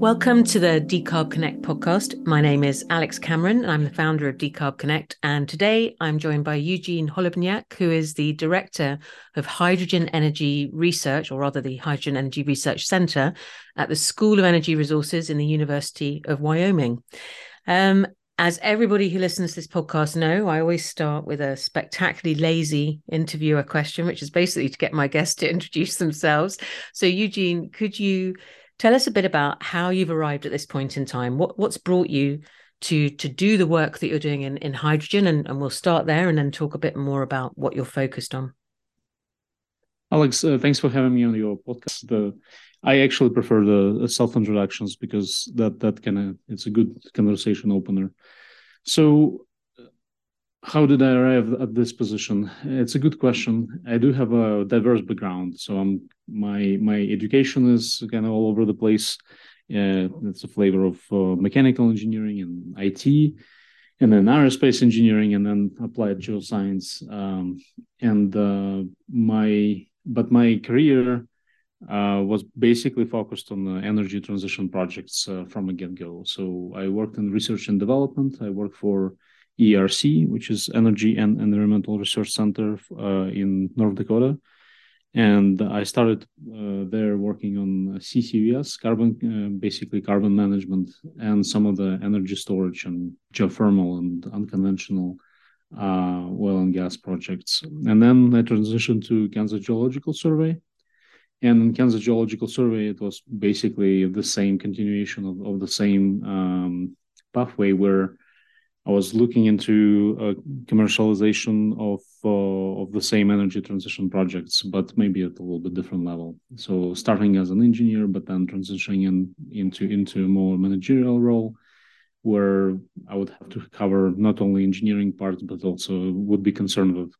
Welcome to the Decarb Connect podcast. My name is Alex Cameron, and I'm the founder of Decarb Connect. And today I'm joined by Eugene Holubniak, who is the director of Hydrogen Energy Research, or rather the Hydrogen Energy Research Center at the School of Energy Resources in the University of Wyoming. Um, as everybody who listens to this podcast know, I always start with a spectacularly lazy interviewer question, which is basically to get my guests to introduce themselves. So, Eugene, could you Tell us a bit about how you've arrived at this point in time. What what's brought you to to do the work that you're doing in, in hydrogen and, and we'll start there and then talk a bit more about what you're focused on. Alex, uh, thanks for having me on your podcast. The, I actually prefer the self introductions because that that kind of it's a good conversation opener. So how did I arrive at this position? It's a good question. I do have a diverse background, so I'm my my education is kind of all over the place. Uh, it's a flavor of uh, mechanical engineering and IT, and then aerospace engineering, and then applied geoscience. Um, and uh, my but my career uh, was basically focused on the energy transition projects uh, from a get go. So I worked in research and development. I worked for ERC, which is Energy and Environmental Research Center uh, in North Dakota. And I started uh, there working on CCUS, carbon, uh, basically carbon management, and some of the energy storage and geothermal and unconventional uh, oil and gas projects. And then I transitioned to Kansas Geological Survey. And in Kansas Geological Survey, it was basically the same continuation of, of the same um, pathway where I was looking into a commercialization of uh, of the same energy transition projects, but maybe at a little bit different level. So starting as an engineer, but then transitioning in, into into a more managerial role, where I would have to cover not only engineering parts, but also would be concerned with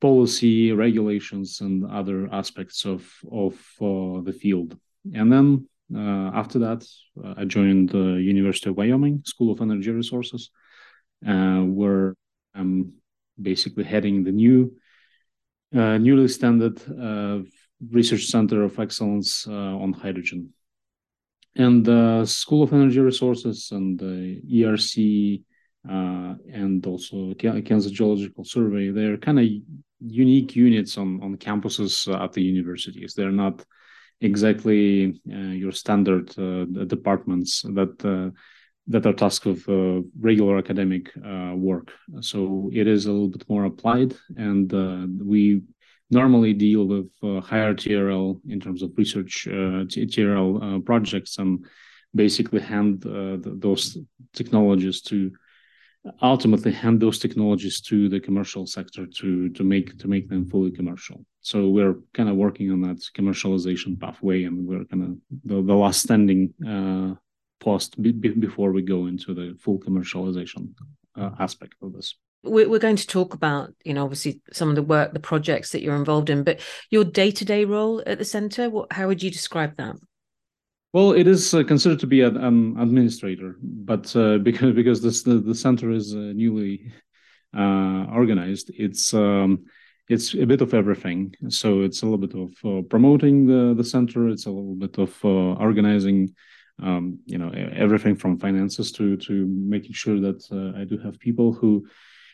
policy, regulations, and other aspects of of uh, the field. And then uh, after that, uh, I joined the University of Wyoming School of Energy Resources uh, where I'm basically heading the new, uh, newly standard uh, research center of excellence on hydrogen. And the School of Energy Resources and the ERC uh, and also Kansas Geological Survey. They're kind of unique units on, on campuses at the universities. They're not exactly uh, your standard uh, departments that that are tasked with uh, regular academic uh, work. So it is a little bit more applied, and uh, we normally deal with uh, higher TRL in terms of research uh, TRL uh, projects, and basically hand th- those technologies to ultimately hand those technologies to the commercial sector to to make to make them fully commercial. So we're kind of working on that commercialization pathway, and we're kind of the, the last standing post b- before we go into the full commercialization uh, aspect of this. We're going to talk about you know obviously some of the work the projects that you're involved in but your day-to-day role at the center what how would you describe that? Well it is uh, considered to be an, an administrator but uh, because because this, the, the center is uh, newly uh, organized it's um, it's a bit of everything. So it's a little bit of uh, promoting the the center it's a little bit of organizing um, you know everything from finances to to making sure that uh, I do have people who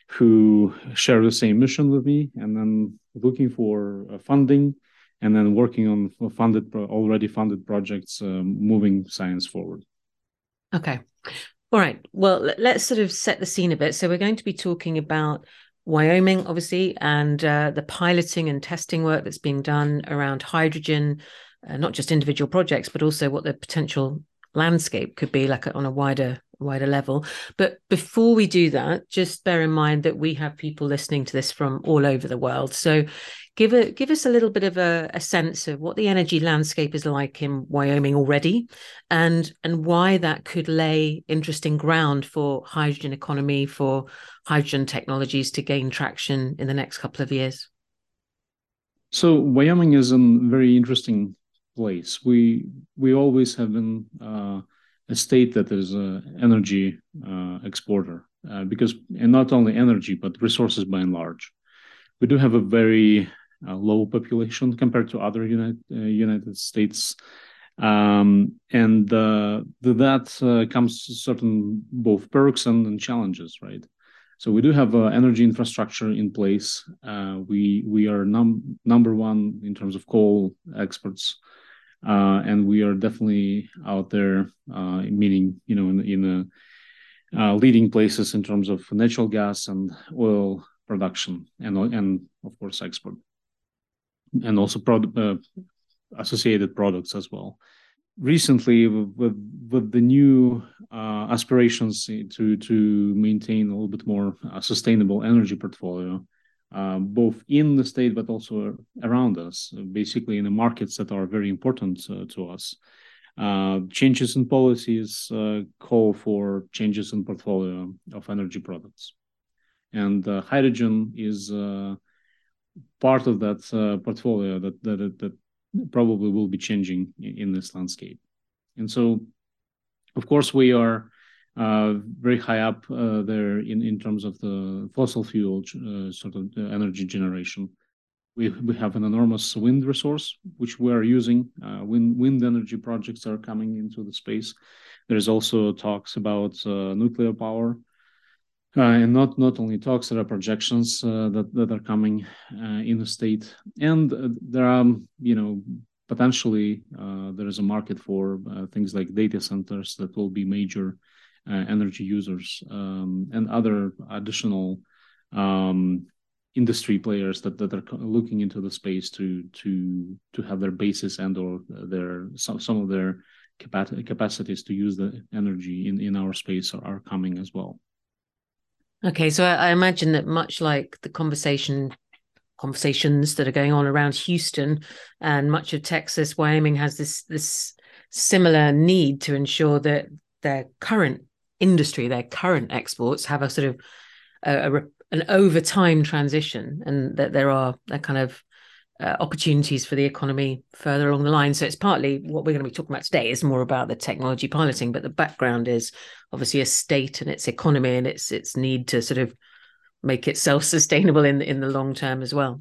who share the same mission with me, and then looking for uh, funding, and then working on funded already funded projects, um, moving science forward. Okay, all right. Well, let's sort of set the scene a bit. So we're going to be talking about Wyoming, obviously, and uh, the piloting and testing work that's being done around hydrogen, uh, not just individual projects, but also what the potential landscape could be like on a wider wider level. But before we do that just bear in mind that we have people listening to this from all over the world. So give a give us a little bit of a, a sense of what the energy landscape is like in wyoming already and and why that could lay interesting ground for hydrogen economy for hydrogen technologies to gain traction in the next couple of years. So wyoming is a very interesting place. We we always have been uh, a state that is an energy uh, exporter uh, because and not only energy but resources by and large. We do have a very uh, low population compared to other United uh, United States Um, and that comes certain both perks and, and, challenges, right? So we do have uh, energy infrastructure in place. Uh, we we are num- number one in terms of coal exports, uh, and we are definitely out there, uh, meaning you know in in leading places in terms of natural gas and oil production and and of course export, and also product associated products as well. Recently, with with the new uh, aspirations to to maintain a little bit more uh, sustainable energy portfolio, uh, both in the state but also around us, basically in the markets that are very important uh, to us. Uh, changes in policies uh, call for changes in portfolio of energy products, and hydrogen is part of that portfolio that that that probably will be changing in this landscape. And so, of course, we are uh, very high up uh, there in, in terms of the fossil fuel uh, sort of energy generation. We, we have an enormous wind resource, which we are using. Uh, wind, wind energy projects are coming into the space. There's also talks about uh, nuclear power uh, and not not only talks there are projections uh, that that are coming uh, in the state and there are you know potentially there is a market for things like data centers that will be major energy users um, and other additional um, industry players that, that are looking into the space to to to have their bases and or their some, some of their capacities to use the energy in, in our space are, are coming as well. Okay, so I, I imagine that much like the conversation conversations that are going on around Houston and much of Texas, Wyoming has this this similar need to ensure that their current industry, their current exports, have a sort of a, a, an over time transition, and that there are a kind of uh, opportunities for the economy further along the line. So it's partly what we're going to be talking about today is more about the technology piloting, but the background is obviously a state and its economy and its its need to sort of make itself sustainable in in the long term as well.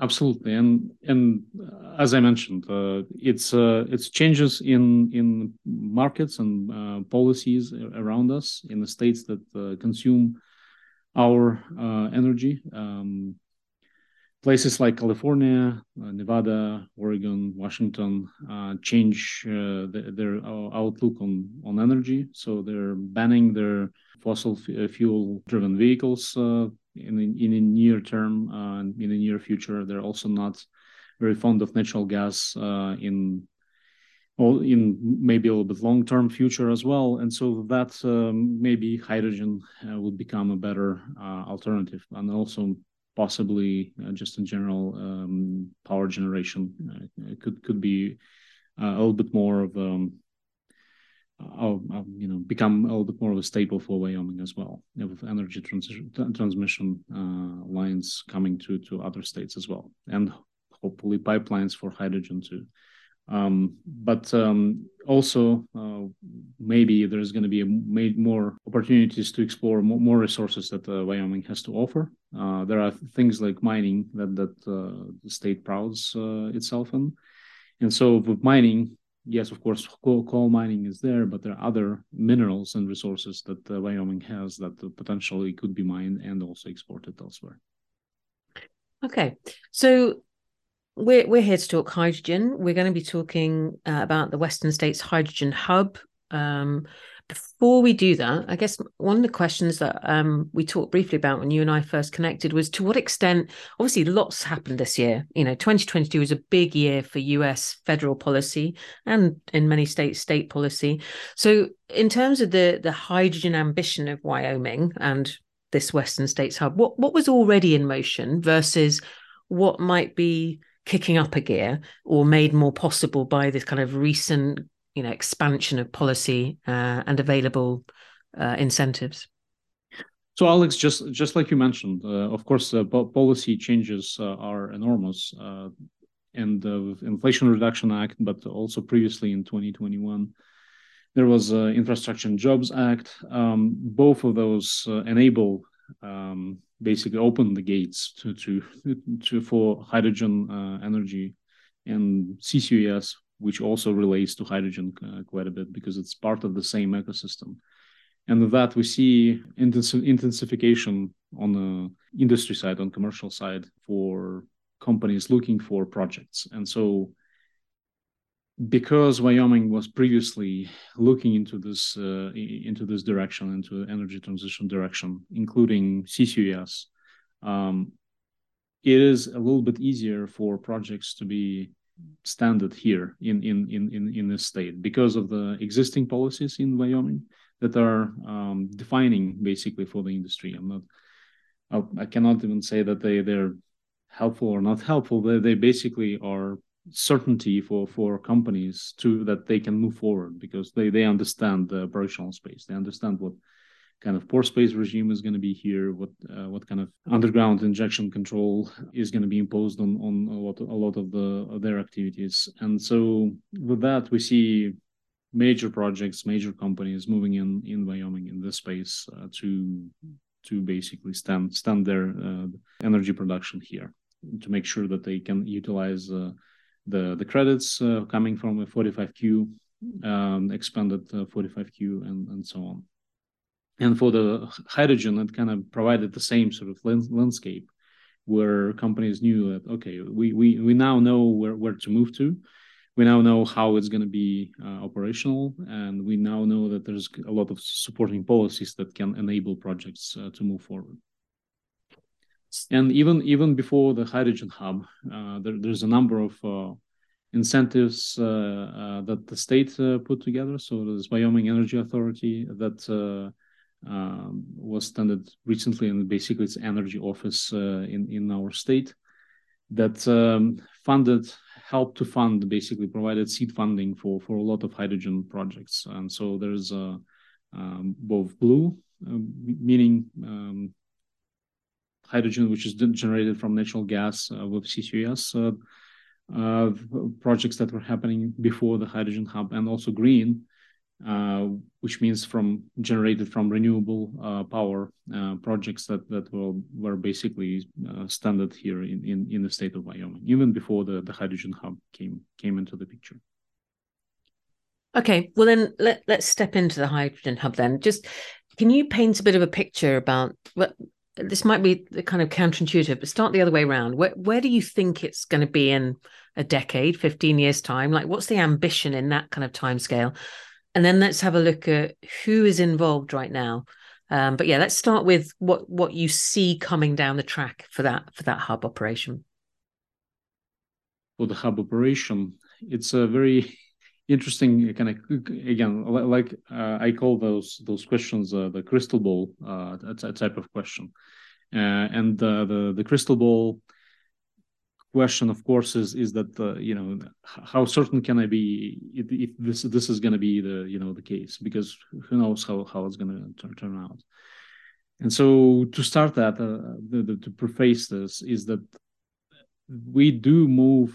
Absolutely, and and uh, as I mentioned, uh, it's uh, it's changes in in markets and uh, policies around us in the states that uh, consume our energy. Um, places like California, uh, Nevada, Oregon, Washington uh, change uh, the, their uh, outlook on, on energy. So they're banning their fossil f- uh, fuel driven vehicles uh, in, in the near term, and in the near future. They're also not very fond of natural gas in well, in maybe a little bit long term future as well. And so that um, maybe hydrogen would become a better alternative. And also possibly uh, just in general um, power generation uh, could could be uh, a little bit more of um, uh, you know become a little bit more of a staple for Wyoming as well with energy transition transmission uh, lines coming to to other states as well and hopefully pipelines for hydrogen too um, but um, also, uh, maybe there's going to be a, more opportunities to explore more, more resources that uh, Wyoming has to offer. Uh, there are things like mining that that uh, the state prouds uh, itself in, and so with mining, yes, of course, coal, mining is there, but there are other minerals and resources that uh, Wyoming has that potentially could be mined and also exported elsewhere. Okay, so we're we're here to talk hydrogen. We're going to be talking uh, about the Western States Hydrogen Hub. Um, before we do that, I guess one of the questions that um, we talked briefly about when you and I first connected was to what extent, obviously, lots happened this year. You know, 2022 was a big year for US federal policy and in many states, state policy. So, in terms of the the hydrogen ambition of Wyoming and this Western States Hub, what what was already in motion versus what might be kicking up a gear or made more possible by this kind of recent you know expansion of policy uh, and available uh, incentives. So alex just just like you mentioned uh, of course uh, policy changes uh, are enormous uh, and the inflation reduction act but also previously in 2021 there was uh, infrastructure and jobs act. Um, both of those enable um, basically open the gates to to to for hydrogen energy and CCUS which also relates to hydrogen uh, quite a bit because it's part of the same ecosystem. And that, we see intensification on the industry side, on commercial side, for companies looking for projects. And so, because Wyoming was previously looking into this uh, into this direction, into energy transition direction, including CCUS, um, it is a little bit easier for projects to be standard here in in in in, in this state because of the existing policies in Wyoming that are um, defining basically for the industry. I'm not. I, I cannot even say that they they're helpful or not helpful. They they basically are certainty for for companies to that they can move forward because they they understand the operational space. They understand what kind of pore space regime is going to be here, what uh, what kind of underground injection control is going to be imposed on on a lot of, a lot of the of their activities. And so with that, we see major projects, major companies moving in in Wyoming in this space uh, to to basically stand stand their uh, energy production here to make sure that they can utilize uh, the the credits uh, coming from a 45Q, um, expanded 45Q, uh, and and so on. And for the hydrogen, it kind of provided the same sort of landscape where companies knew that okay, we we we now know where where to move to. We now know how it's going to be uh, operational, and we now know that there's a lot of supporting policies that can enable projects uh, to move forward. And even even before the hydrogen hub, uh, there, there's a number of uh, incentives uh, uh, that the state put together. So there's Wyoming Energy Authority that um, was standard recently, and basically it's energy office uh, in in our state that um, funded helped to fund basically provided seed funding for for a lot of hydrogen projects. And so there's uh, um, both blue uh, meaning um, hydrogen which is generated from natural gas uh, with CCUS uh, uh, projects that were happening before the hydrogen hub and also green which means from generated from renewable uh, power uh, projects that that were were basically uh, standard here in, in in the state of Wyoming, even before the the hydrogen hub came came into the picture. Okay, well then let let's step into the hydrogen hub then. Just can you paint a bit of a picture about what this might be kind of counterintuitive, but start the other way around. Where where do you think it's going to be in a decade, 15 years time? Like what's the ambition in that kind of time scale? And then let's have a look at who is involved right now. Um, but yeah, let's start with what what you see coming down the track for that for that hub operation. For the hub operation, it's a very interesting kind of again like uh, I call those those questions uh, the crystal ball uh, type of question, uh, and the the crystal ball question of course is is that uh, you know how certain can i be if, if this this is going to be the you know the case because who knows how how it's going to turn turn out and so to start that uh, the, the, to preface this is that we do move,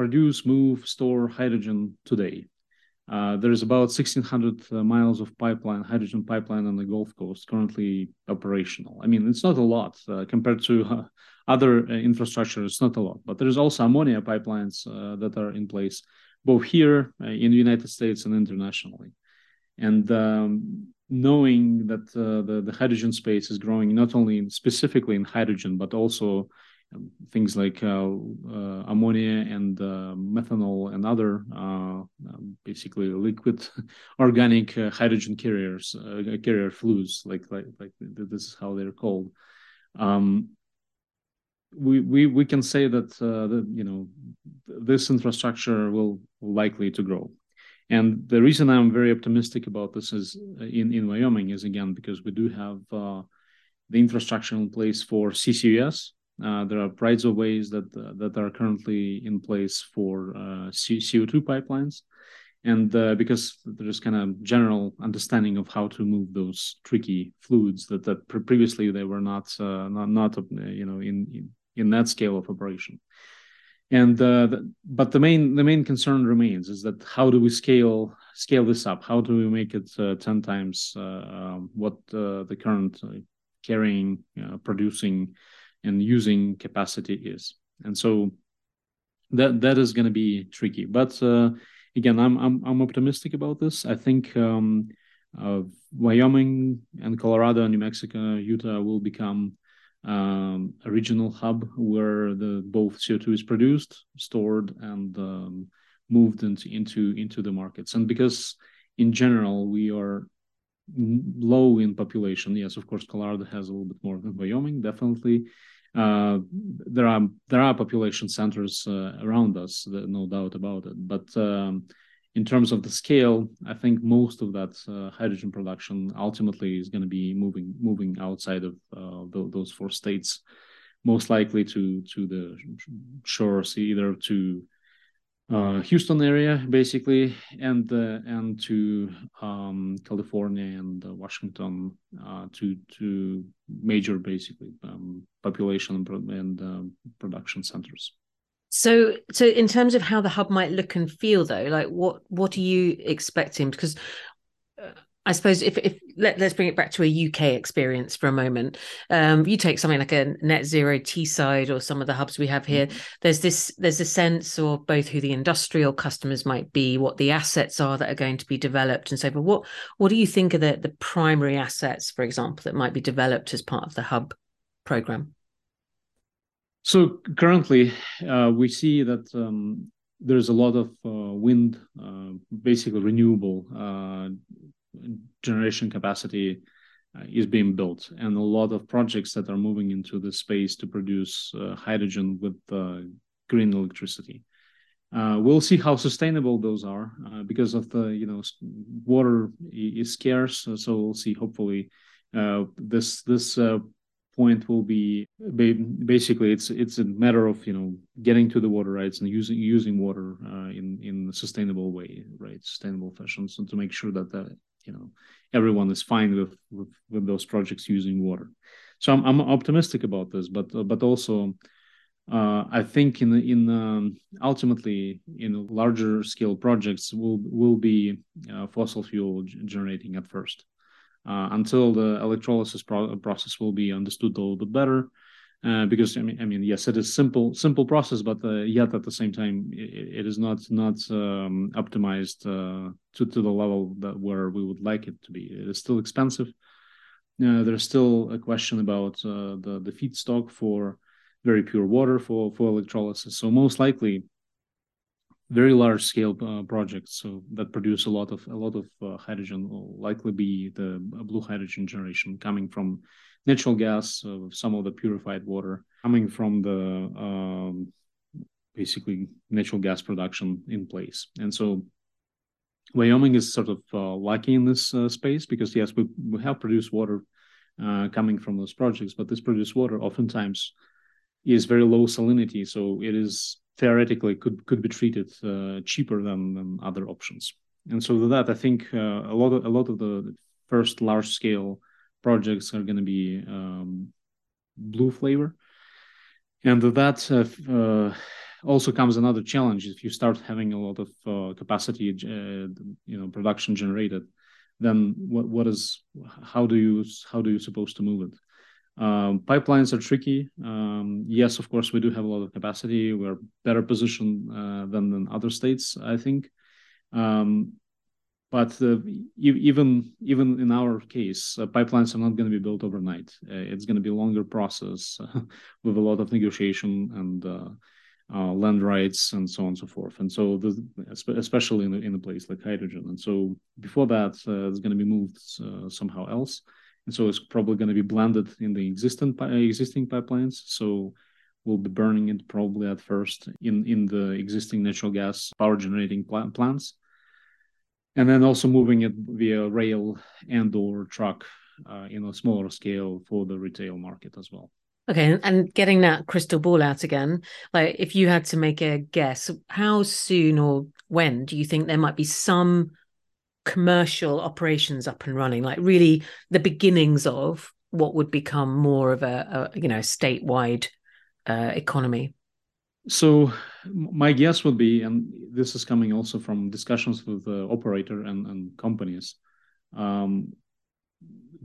produce move store hydrogen today uh, there's about 1,600 uh, miles of pipeline, hydrogen pipeline on the Gulf Coast currently operational. I mean, it's not a lot uh, compared to uh, other uh, infrastructure. It's not a lot, but there's also ammonia pipelines that are in place, both here in the United States and internationally. And um, knowing that the, the hydrogen space is growing not only in, specifically in hydrogen, but also um, things like uh, uh, ammonia and uh, methanol and other um, basically liquid organic hydrogen carriers, carrier fluids, like, like like this is how they're called. Um, we, we we can say that uh, that you know this infrastructure will likely to grow. And the reason i'm very optimistic about this is in in wyoming is again because we do have uh, the infrastructure in place for ccus uh, there are rights of ways that uh, that are currently in place for uh, CO2 pipelines, and uh, because there's kind of general understanding of how to move those tricky fluids that that previously they were not uh, not not you know in, in, in that scale of operation. And the, but the main the main concern remains is that how do we scale scale this up? How do we make it ten times um, what the current carrying producing and using capacity is. And so that that is going to be tricky. But uh, again, I'm I'm I'm optimistic about this. I think um, uh, Wyoming and Colorado, New Mexico, Utah will become um, a regional hub where the both CO2 is produced, stored, and um, moved into into into the markets. And because in general we are low in population, yes, of course, Colorado has a little bit more than Wyoming, definitely. Uh, there are there are population centers uh, around us, no doubt about it. But um, in terms of the scale, I think most of that uh, hydrogen production ultimately is going to be moving moving outside of uh, th- those four states, most likely to to the shores, either to uh, Houston area, basically, and uh, and to um, California and uh, Washington, uh, to to major basically um, population and, and production centers. So, so in terms of how the hub might look and feel, though, like what what are you expecting? Because uh, I suppose if if let, us bring it back to a UK experience for a moment. Um, you take something like a net zero Teesside or some of the hubs we have here. Mm-hmm. There's this there's a sense of both who the industrial customers might be, what the assets are that are going to be developed, and so But What what do you think of the the primary assets, for example, that might be developed as part of the hub program? So currently, uh, we see that um, there's a lot of uh, wind, uh, basically renewable uh, generation capacity uh, is being built, and a lot of projects that are moving into the space to produce uh, hydrogen with green electricity. we'll see how sustainable those are because of the you know water is scarce. So we'll see. Hopefully, this this point will be basically it's it's a matter of you know getting to the water rights and using using water uh, in in a sustainable way right? Sustainable fashion. So to make sure that the you know everyone is fine with with, with those projects using water. So i'm, I'm optimistic about this but uh, but also uh, I think in in um, ultimately in larger scale projects will will be uh, fossil fuel generating at first until the electrolysis pro- process will be understood a little bit better. Uh, because I mean, I mean, yes, it is simple, simple process, but uh, yet at the same time, it, it is not not um, optimized uh, to to the level that where we would like it to be. It is still expensive. Uh, there's still a question about uh, the the feedstock for very pure water for for electrolysis. So most likely, very large scale uh, projects so that produce a lot of a lot of uh, hydrogen will likely be the blue hydrogen generation coming from natural gas uh, some of the purified water coming from the um, basically natural gas production in place. And so wyoming is sort of uh, lucky in this uh, space because yes we, we have produced water uh, coming from those projects but this produced water oftentimes is very low salinity so it is theoretically could could be treated uh, cheaper than, than other options. And so with that, I think uh, a lot of a lot of the first large scale projects are going to be um, blue flavor, and that uh, uh, also comes another challenge. If you start having a lot of uh, capacity, uh, you know, production generated, then what what is how do you how do you supposed to move it? Um, pipelines are tricky. Um, yes, of course, we do have a lot of capacity. We're better positioned uh, than in other states, I think. Um, but uh, even even in our case, uh, pipelines are not going to be built overnight. it's going to be a longer process with a lot of negotiation and land rights and so on and so forth. And so, especially in in a place like hydrogen. And so, before that, it's going to be moved somehow else and so it's probably going to be blended in the existing existing pipelines. So we'll be burning it probably at first in in the existing natural gas power generating plant, plants, and then also moving it via rail and or truck uh, in a smaller scale for the retail market as well. Okay, and getting that crystal ball out again, like if you had to make a guess, how soon or when do you think there might be some commercial operations up and running, like really the beginnings of what would become more of a, a you know statewide uh, economy? So my guess would be, and this is coming also from discussions with the operator and, and companies, um,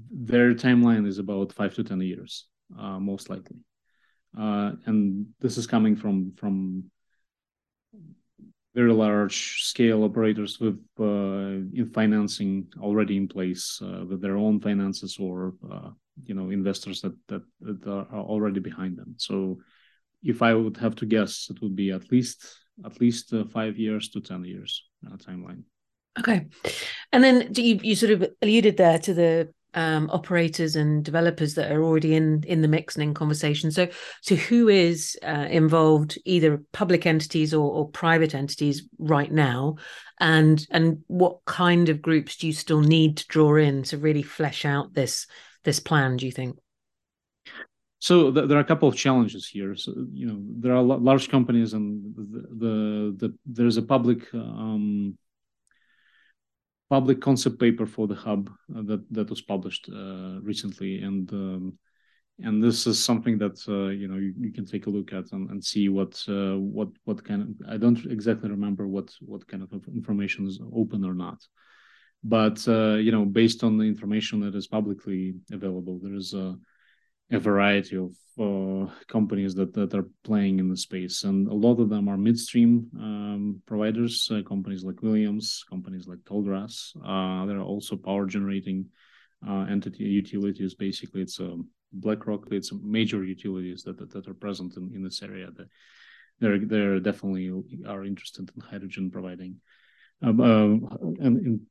their timeline is about five to ten years, uh, most likely, uh, and this is coming from from very large scale operators with uh, in financing already in place uh, with their own finances or uh, you know investors that, that that are already behind them. So if I would have to guess, it would be at least at least uh, five years to ten years uh, timeline. Okay, and then you you sort of alluded there to the um, operators and developers that are already in in the mix and in conversation. So, so who is uh, involved, either public entities or, or private entities right now, and and what kind of groups do you still need to draw in to really flesh out this this plan? Do you think? So th- there are a couple of challenges here. So you know there are large companies, and the the, the there's a public um, public concept paper for the hub uh, that that was published uh, recently, and um, and this is something that uh, you know you, you, can take a look at and, and see what what what kind of I don't exactly remember what what kind of information is open or not, but you know based on the information that is publicly available, there is a a variety of uh, companies that, that are playing in the space, and a lot of them are midstream um, providers, uh, companies like Williams, companies like Tallgrass. Uh, there are also power generating uh, entity utilities. Basically, it's a BlackRock. It's major utilities that, that, that are present in, in this area. That they're they're definitely are interested in hydrogen providing. Um, uh, and in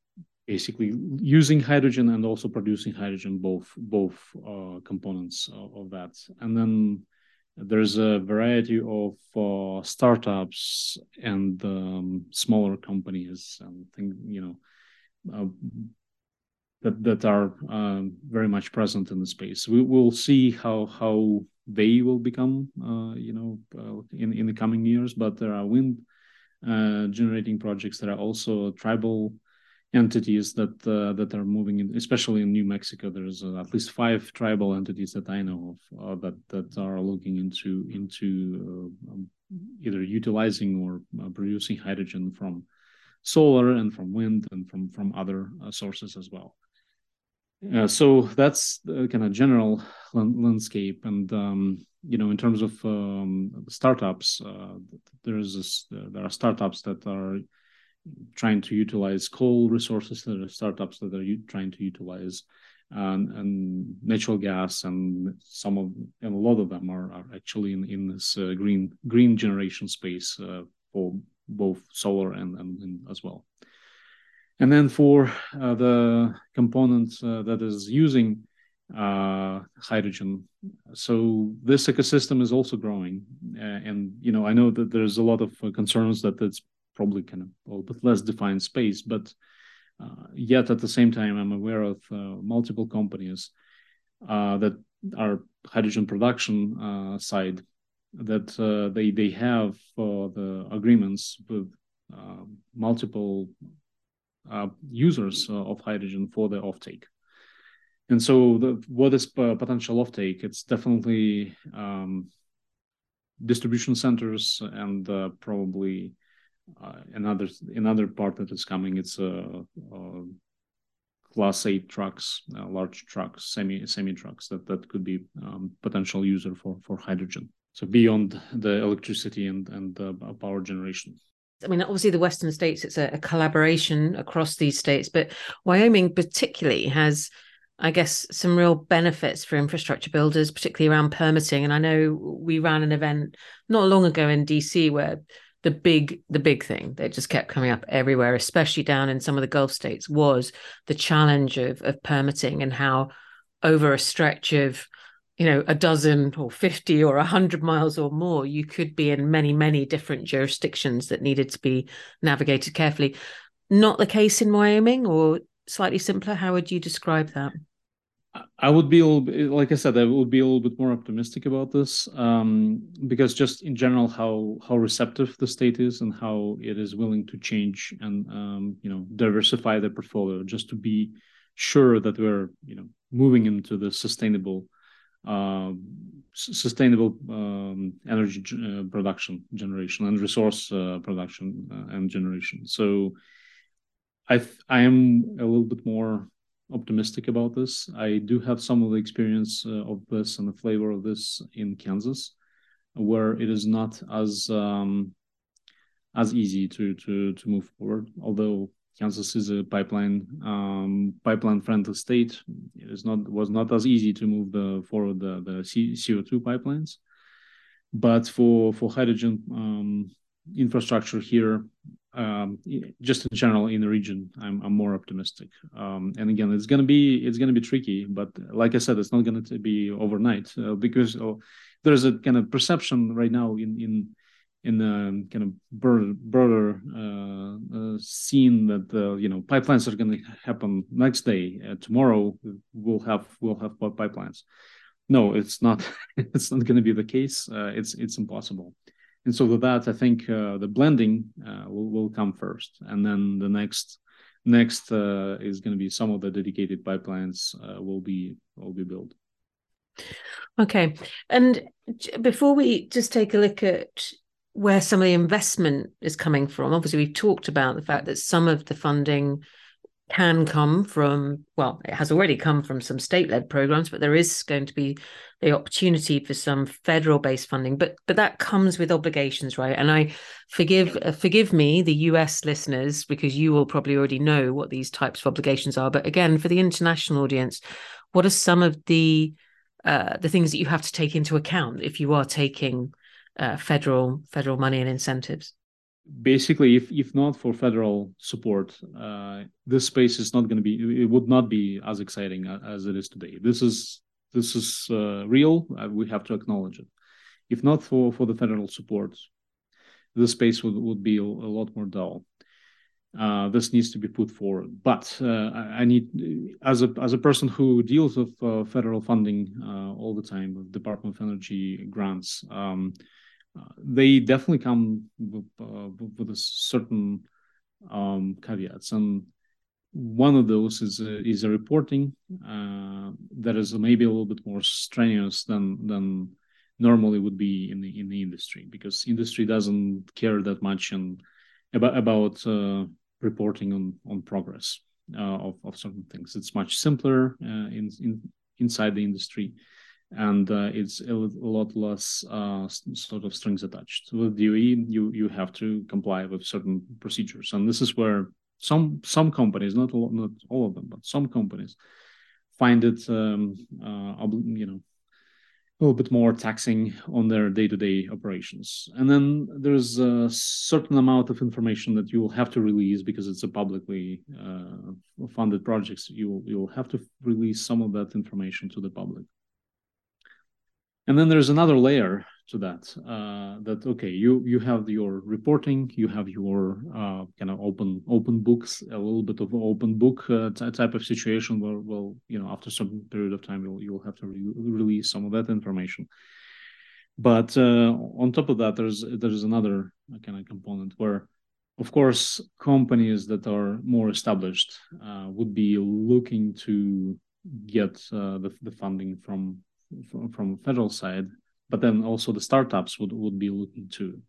basically using hydrogen and also producing hydrogen both both uh, components of, of, that. And then there's a variety of uh, startups and um, smaller companies and things you know uh, that that are um, very much present in the space. We will see how how they will become uh, you know uh, in in the coming years but there are wind uh, generating projects that are also tribal entities that uh, that are moving in, especially in New Mexico. There's uh, at least five tribal entities that I know of uh, that that are looking into into uh, um, either utilizing or uh, producing hydrogen from solar and from wind and from from other uh, sources as well. so that's the kind of general landscape, and um, you know, in terms of um, startups, there's this, there are startups that are trying to utilize coal resources. There are startups that are trying to utilize um, and natural gas, and some of and a lot of them are, are actually in in this uh, green green generation space uh, for both solar and, and, and, as well. And then for uh, the component uh, that is using uh, hydrogen. So this ecosystem is also growing, uh, and you know I know that there's a lot of concerns that it's probably kind of a little bit less defined space. But uh, yet at the same time, I'm aware of uh, multiple companies uh, that are hydrogen production uh, side that uh, they they have the agreements with uh, multiple users of hydrogen for the offtake. And so, the, what is potential offtake? It's definitely um, distribution centers and probably uh, another another part that is coming it's uh, uh, class 8 trucks uh, large trucks semi semi trucks that that could be um, potential user for for hydrogen so beyond the electricity and and uh, power generation I mean, obviously, the Western states, it's a, a, collaboration across these states, but Wyoming particularly has, I guess, some real benefits for infrastructure builders, particularly around permitting. And I know we ran an event not long ago in DC where the big the big thing that just kept coming up everywhere especially down in some of the gulf states was the challenge of of permitting and how over a stretch of you know a dozen or 50 or 100 miles or more you could be in many many different jurisdictions that needed to be navigated carefully. Not the case in wyoming or slightly simpler how would you describe that I would be a little bit, like I said, I would be a little bit more optimistic about this um, because just in general, how how receptive the state is and how it is willing to change and um, you know diversify the portfolio just to be sure that we're you know moving into the sustainable uh, sustainable um, energy uh, production generation and resource uh, production uh, and generation. So I I am a little bit more optimistic about this. I do have some of the experience uh, of this and the flavor of this in Kansas, where it is not as um, as easy to to to move forward. Although Kansas is a pipeline um, pipeline friendly state, it is not was not as easy to move the forward the the CO two pipelines. But for for hydrogen um, infrastructure here, um, just in general in the region, I'm, I'm more optimistic. Um, and again, it's gonna be it's gonna be tricky, but like I said, it's not gonna be overnight uh, because uh, there's a kind of perception right now in in in the kind of broader, broader uh, uh, scene that uh, you know pipelines are going to happen next day. Uh, tomorrow we'll have we'll have pipelines. No, it's not. it's not going to be the case. Uh, it's it's impossible. And so with that, I think uh, the blending uh, will will come first, and then the next next uh, is going to be some of the dedicated pipelines uh, will be will be built. Okay. And before we just take a look at where some of the investment is coming from, obviously, we've talked about the fact that some of the funding can come from, well, it has already come from some state led programs, but there is going to be the opportunity for some federal based funding. But but that comes with obligations, right? And I forgive uh, forgive me, the US listeners, because you will probably already know what these types of obligations are. But again, for the international audience, what are some of the uh, the things that you have to take into account if you are taking uh, federal federal money and incentives? Basically, if if not for federal support, uh, this space is not going to be. It would not be as exciting as it is today. This is this is uh, real. We have to acknowledge it. If not for for the federal support, this space would would be a, a lot more dull uh, this needs to be put forward. But uh, I need, as a as a person who deals with uh, federal funding uh, all the time, with Department of Energy grants, um, uh, they definitely come with, uh, with a certain um, caveats, and one of those is a, is a reporting that is maybe a little bit more strenuous than than normally would be in the in the industry because industry doesn't care that much and about about uh, reporting on on progress uh, of of certain things. It's much simpler uh, in in inside the industry, and uh, it's a, lot less uh, sort of strings attached. With DOE, you you have to comply with certain procedures, and this is where some some companies, not all, not all of them, but some companies find it um, uh, you know a little bit more taxing on their day-to-day operations. And then there's a certain amount of information that you will have to release because it's a publicly uh, funded project. You you'll have to release some of that information to the public. And then there's another layer to that uh, that okay you you have your reporting you have your uh, kind of open open books a little bit of open book uh, type of situation where well you know after some period of time you'll you'll have to re- release some of that information. But uh, on top of that there's there's another kind of component where of course companies that are more established uh, would be looking to get uh, the, the funding from from, federal side but then also the startups would, would be looking to.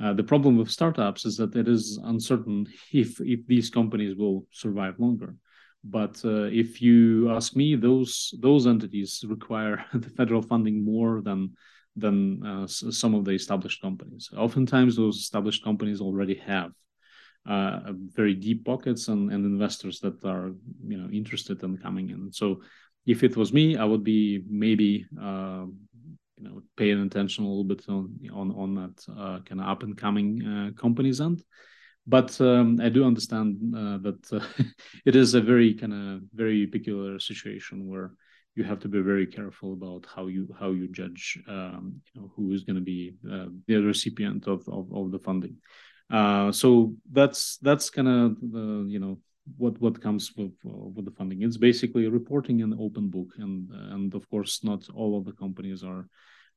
Uh, the problem with startups is that it is uncertain if if these companies will survive longer. But uh, if you ask me, those those entities require the federal funding more than than uh, some of the established companies. Oftentimes, those established companies already have uh, very deep pockets and, and investors that are you know interested in coming in. So, if it was me, I would be maybe uh, you know paying attention a little bit on on on that uh, kind of up and coming uh, companies end. But um, I do understand uh, that uh, it is a very kind of very peculiar situation where you have to be very careful about how you how you judge um, you know who is going to be the recipient of, of, of the funding. So that's that's kind of the you know what what comes with with the funding. It's basically reporting an open book, and and of course, not all of the companies are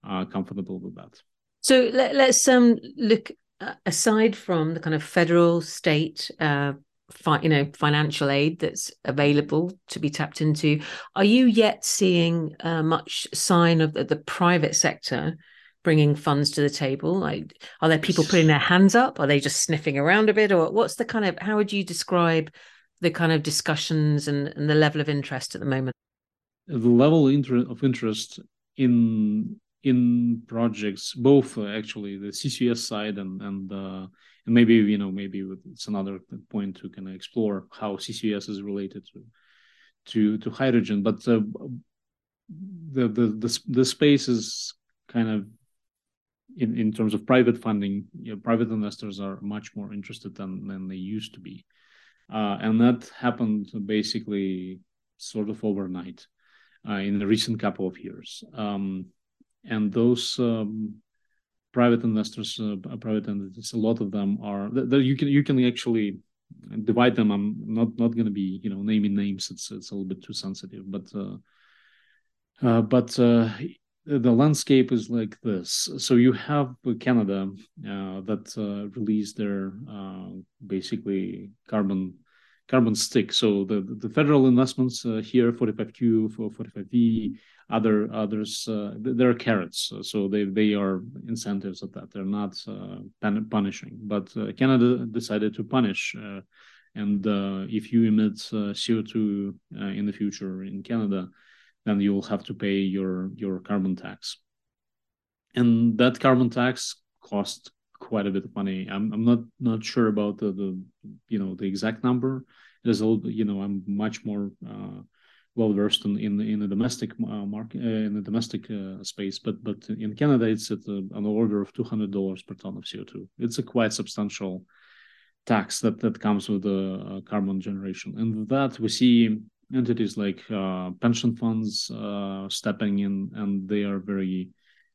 uh, comfortable with that. So let, us um look uh, aside from the kind of federal, state, uh, fi- you know, financial aid that's available to be tapped into. Are you yet seeing uh, much sign of the, the private sector? bringing funds to the table? Like, are there people putting their hands up? Are they just sniffing around a bit, or what's the kind of? How would you describe the kind of discussions and, and the level of interest at the moment? The level of interest in in projects, both uh, actually the CCS side and and uh, and maybe you know maybe it's another point to kind of explore how CCS is related to to to hydrogen, but uh, the, the the the space is kind of in in terms of private funding, you know, private investors are much more interested than than they used to be, uh, and that happened basically sort of overnight uh, in the recent couple of years. Um, and those um, private investors, uh, private entities, a lot of them are that you can you can actually divide them. I'm not not going to be you know naming names. It's it's a little bit too sensitive, but uh, uh, but uh, the landscape is like this. So you have Canada uh, that uh, released their uh, basically carbon carbon stick. So the the federal investments uh, here, 45Q, for 45V, other others, uh, there are carrots. So they they are incentives of that. They're not uh, punishing. But uh, Canada decided to punish. And if you emit CO2 in the future in Canada, then you will have to pay your your carbon tax. And that carbon tax cost quite a bit of money. I'm I'm not not sure about the, the you know the exact number. There's a little, you know I'm much more uh, well versed in, in in the domestic uh, market uh, in the domestic uh, space, but but in Canada it's at an order of two hundred dollars per ton of CO two. It's a quite substantial tax that that comes with the uh, carbon generation, and that we see entities like uh, pension funds stepping in, and they are very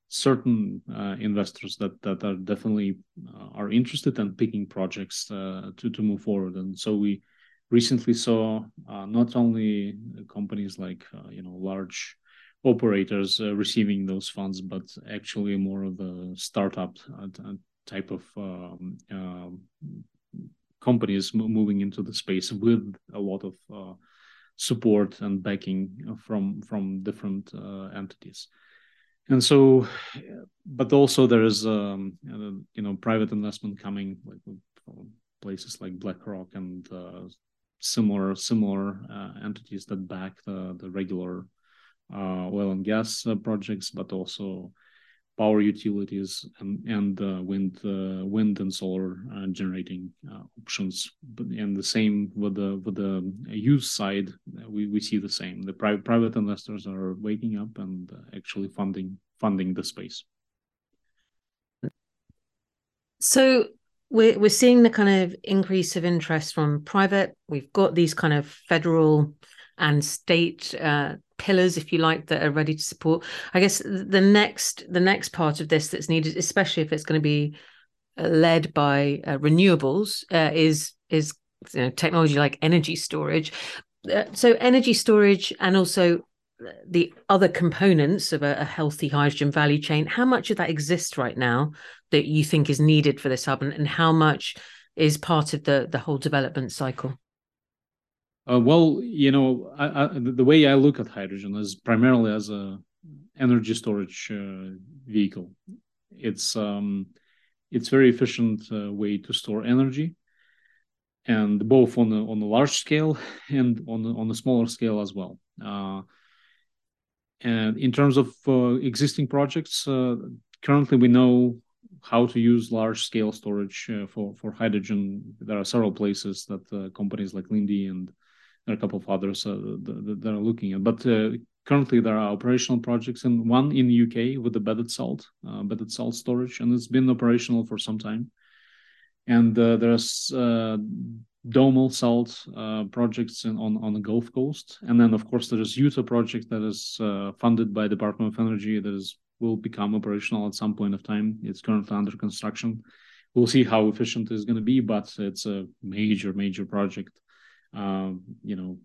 certain uh, investors that that are definitely uh, are interested in picking projects uh, to to move forward. And so we recently saw uh, not only companies like uh, you know large operators uh, receiving those funds but actually more of the startup type of um, companies moving into the space with a lot of support and backing from from different entities. And so but also there is um, you know private investment coming like places like BlackRock and uh, similar similar uh, entities that back the the regular uh, oil and gas uh, projects, but also power utilities and and uh, wind uh, wind and solar generating options. But and the same with the with the use side, we, we see the same. The private private investors are waking up and actually funding funding the space. So we're we're seeing the kind of increase of interest from private. We've got these kind of federal and state uh, pillars, if you like, that are ready to support. I guess the next the next part of this that's needed, especially if it's going to be uh, led by uh, renewables, uh, is is you know, technology like energy storage. Uh, so energy storage and also the other components of a, a, healthy hydrogen value chain, how much of that exists right now that you think is needed for this hub, and, and how much is part of the the whole development cycle? Uh, well, you know, I, I, the way I look at hydrogen is primarily as a energy storage uh, vehicle. It's um, it's very efficient uh, way to store energy, and both on the on the large scale and on the, on the smaller scale as well. Uh, and in terms of uh, existing projects, uh, currently we know how to use large scale storage uh, for, for hydrogen. There are several places that companies like Linde and there are a couple of others that, that, are looking at. But currently there are operational projects and one in the UK with the bedded salt, uh, bedded salt storage, and it's been operational for some time. And uh, there's uh, domal salt uh, projects in, on on the Gulf Coast, and then of course there is Utah project that is uh, funded by Department of Energy that is will become operational at some point of time. It's currently under construction. We'll see how efficient it's going to be, but it's a major major project. Um, you know,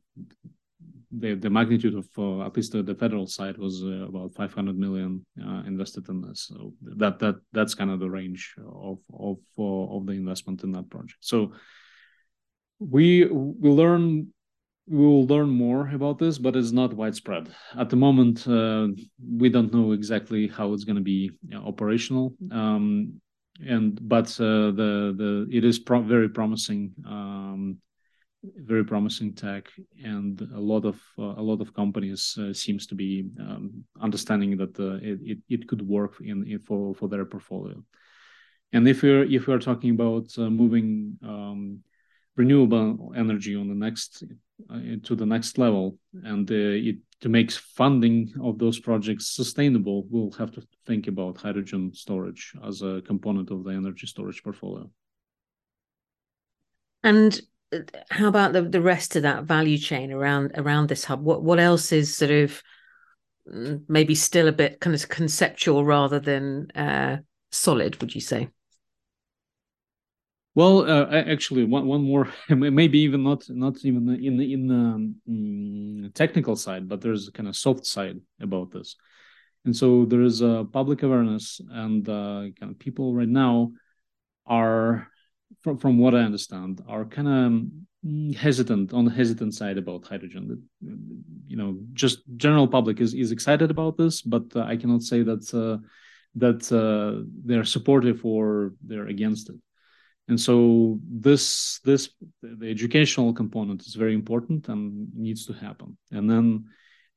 the the magnitude of uh, at least the, federal side was uh, about 500 million uh, invested in this. So that that that's kind of the range of of uh, of the investment in that project. So we we learn we will learn more about this, but it's not widespread at the moment. Uh, we don't know exactly how it's going to be you know, operational, um, and but uh, the the it is pro- very promising um, very promising tech, and a lot of uh, a lot of companies uh, seems to be um, understanding that uh, it, it, it could work in, in, for for their portfolio. And if we're if we're talking about moving um, renewable energy on the next uh, to the next level, and uh, it to make funding of those projects sustainable, we'll have to think about hydrogen storage as a component of the energy storage portfolio. And how about the, the rest of that value chain around around this hub? What what else is sort of mm, maybe still a bit kind of conceptual rather than uh, solid? Would you say? Well, uh, actually, one one more, maybe even not not even in the in the um, technical side, but there's a kind of soft side about this, and so there is a public awareness, and uh, kind of people right now are from from what I understand, are kind of mm, hesitant on the hesitant side about hydrogen. You know, just general public is is excited about this, but uh, I cannot say that uh, that uh, they're supportive or they're against it. And so this this the educational component is very important and needs to happen. And then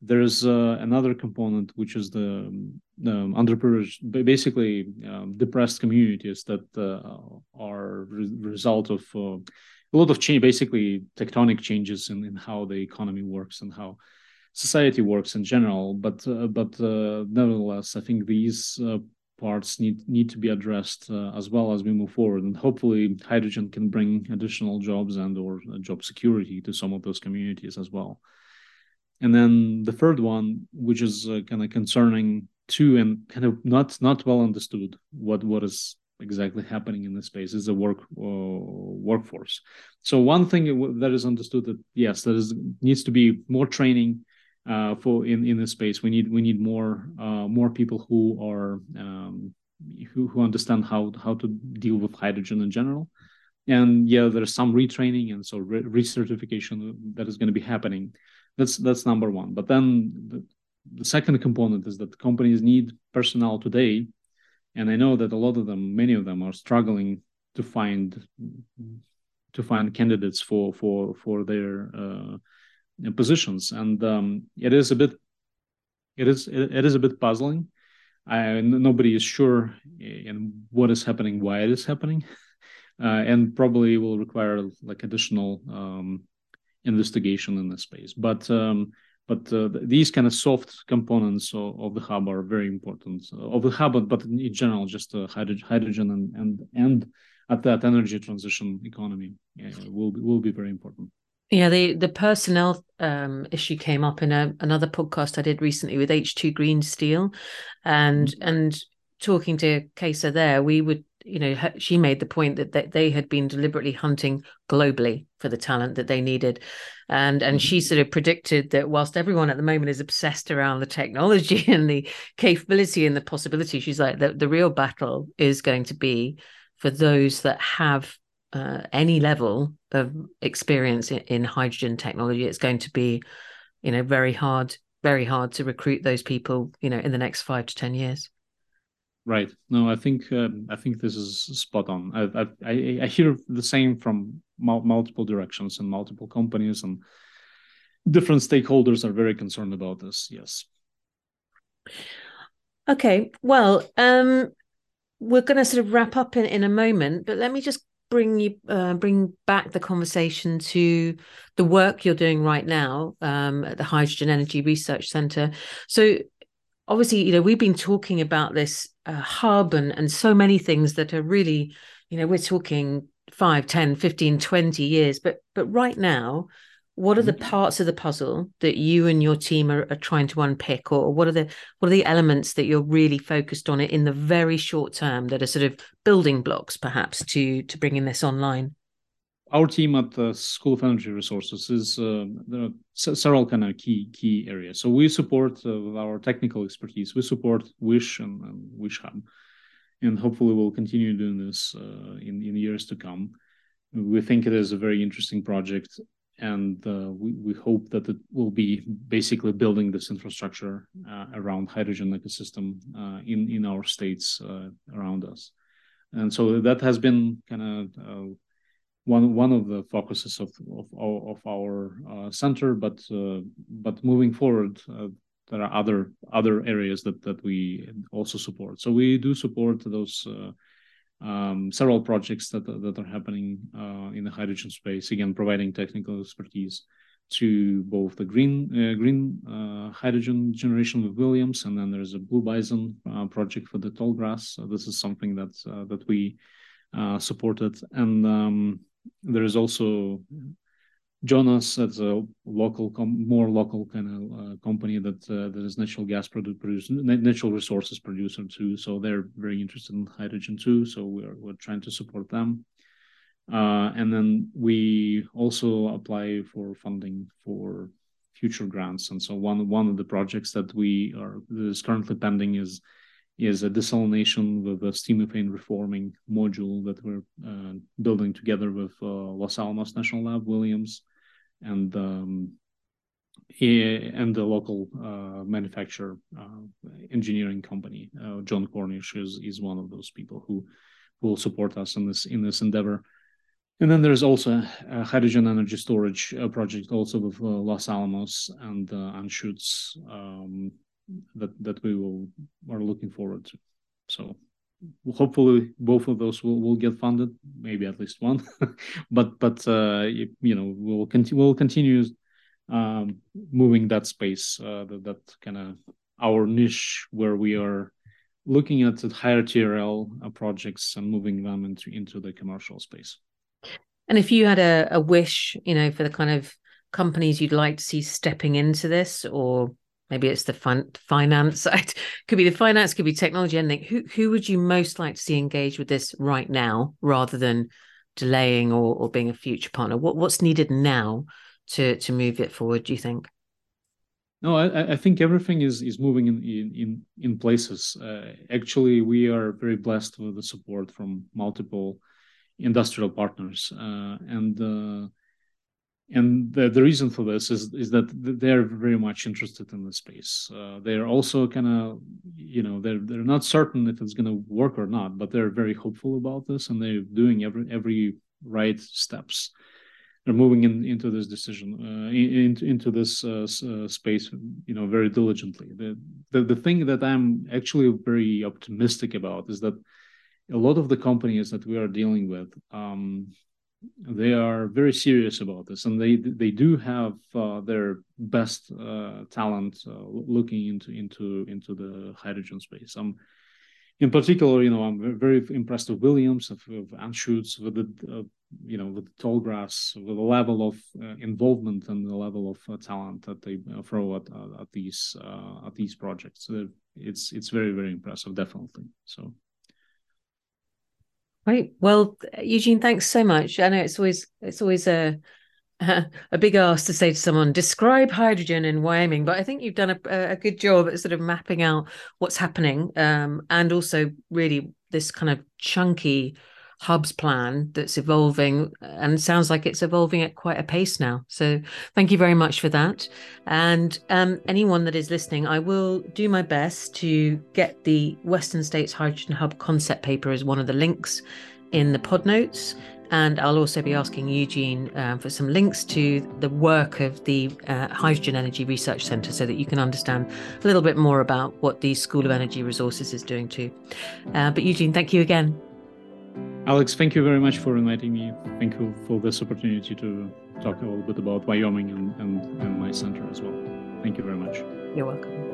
there's uh, another component which is the um, underprivileged, basically um, depressed communities that uh, are re- result of uh, a lot of change, basically tectonic changes in, in how the economy works and how society works in general. But uh, but uh, nevertheless, I think these uh, parts need need to be addressed as well as we move forward, and hopefully hydrogen can bring additional jobs and or job security to some of those communities as well. And then the third one, which is uh, kind of concerning too, and kind of not not well understood what what is exactly happening in this space is the work uh, workforce. So one thing that is understood that yes, there is needs to be more training uh, for in in this space. We need we need more uh, more people who are um, who who understand how how to deal with hydrogen in general. And yeah, there's some retraining and so re- recertification that is going to be happening that's that's number one. But then the, the second component is that companies need personnel today, and I know that a lot of them, many of them, are struggling to find to find candidates for for for their uh, positions, and um, it is a bit it is it, it is a bit puzzling. I, nobody is sure in what is happening, why it is happening, uh, and probably will require like additional um, investigation in this space. But um, but uh, these kind of soft components of, of, the hub are very important uh, of the hub, but in general, just uh, hydrogen and and and at that energy transition economy yeah, will be, will be very important. Yeah, the the personnel um, issue came up in a, another podcast I did recently with H2 Green Steel, and mm-hmm. and talking to Kajsa there, we would you know she made the point that they had been deliberately hunting globally for the talent that they needed. And and she mm-hmm. sort of predicted that whilst everyone at the moment is obsessed around the technology and the capability and the possibility she's like the, the real battle is going to be for those that have uh, any level of experience in, in hydrogen technology. It's going to be you know very hard very hard to recruit those people you know in the next five to ten years Right. No, I think uh, I think this is spot on. I I, I hear the same from mul- multiple directions and multiple companies and different stakeholders are very concerned about this. Yes. Okay. Well, um, we're going to sort of wrap up in, in a moment, but let me just bring you uh, bring back the conversation to the work you're doing right now um, at the Hydrogen Energy Research Centre. So obviously, you know, we've been talking about this uh, hub and, and so many things that are really, you know, we're talking 5, 10, 15, 20 years. But but right now, what are the mm-hmm. parts of the puzzle that you and your team are, are, trying to unpick or what are the what are the elements that you're really focused on it in the very short term that are sort of building blocks perhaps to to bringing this online our team at the School of Energy Resources is uh, there are several kind of key key areas. So we support uh, our technical expertise. We support Wish and, and Wish Hub, and hopefully we'll continue doing this uh, in in years to come. We think it is a very interesting project, and uh, we we hope that it will be basically building this infrastructure uh, around hydrogen ecosystem uh, in in our states around us. And so that has been kind of one one of the focuses of of, of our uh, center. But uh, but moving forward, uh, there are other other areas that that we also support. So we do support those. Uh, um, several projects that that are happening uh, in the hydrogen space. Again, providing technical expertise to both the green uh, green uh, hydrogen generation with Williams, and then there's a Blue Bison uh, project for the Tallgrass. So this is something that uh, that we supported, and um, there is also Jonas that's a local, more local kind of uh, company that uh, that is natural gas producer, natural resources producer too. So they're very interested in hydrogen too. So we're we're trying to support them. Uh, and then we also apply for funding for future grants. And so one one of the projects that we are that is currently pending is is a desalination with a steam methane reforming module that we're uh, building together with uh, Los Alamos National Lab, Williams, and um, and the local uh, manufacturer uh, engineering company. Uh, John Cornish is is one of those people who will support us in this in this endeavor. And then there's also a hydrogen energy storage uh, project also with Los Alamos and Anschutz um, that that we will are looking forward to. So hopefully both of those will, will get funded, maybe at least one. but but uh, you know we'll continue we'll continue um, moving that space uh, that, that kind of our niche where we are looking at higher TRL uh, projects and moving them into into the commercial space. And if you had a, a wish, you know, for the kind of companies you'd like to see stepping into this or maybe it's the fun, finance side. Could be the finance could be technology anything. Who who would you most like to see engage with this right now rather than delaying or, or being a future partner? What what's needed now to to move it forward do you think? No i, I think everything is is moving in in in places. Uh, actually we are very blessed with the support from multiple industrial partners. Uh, and uh, and the, the reason for this is is that they're very much interested in the space. Uh, they're also kind of, you know, they're they're not certain if it's going to work or not, but they're very hopeful about this, and they're doing every every right steps. They're moving in, into this decision, uh, in, into this uh, uh, space, you know, very diligently. The, the the thing that I'm actually very optimistic about is that a lot of the companies that we are dealing with. Um, they are very serious about this, and they they do have uh, their best uh, talent uh, looking into into into the hydrogen space. Um, in particular, you know, I'm very impressed with Williams, of, of Anschutz, with the uh, you know with the Tallgrass, with the level of uh, involvement and the level of talent that they throw at at these at these projects. it's it's very very impressive, definitely. So. Right. Well, Eugene, thanks so much. I know it's always it's always a a big ask to say to someone describe hydrogen in Wyoming, but I think you've done a, a good job at sort of mapping out what's happening, um, and also really this kind of chunky hubs plan that's evolving and sounds like it's evolving at quite a pace now. So thank you very much for that. And um, anyone that is listening, I will do my best to get the Western States Hydrogen Hub concept paper as one of the links in the pod notes. And I'll also be asking Eugene um, for some links to the work of the uh, Hydrogen Energy Research Centre so that you can understand a little bit more about what the School of Energy Resources is doing too. Uh, but Eugene, thank you again. Alex, thank you very much for inviting me. Thank you for this opportunity to talk a little bit about Wyoming and, and, and my center as well. Thank you very much. You're welcome.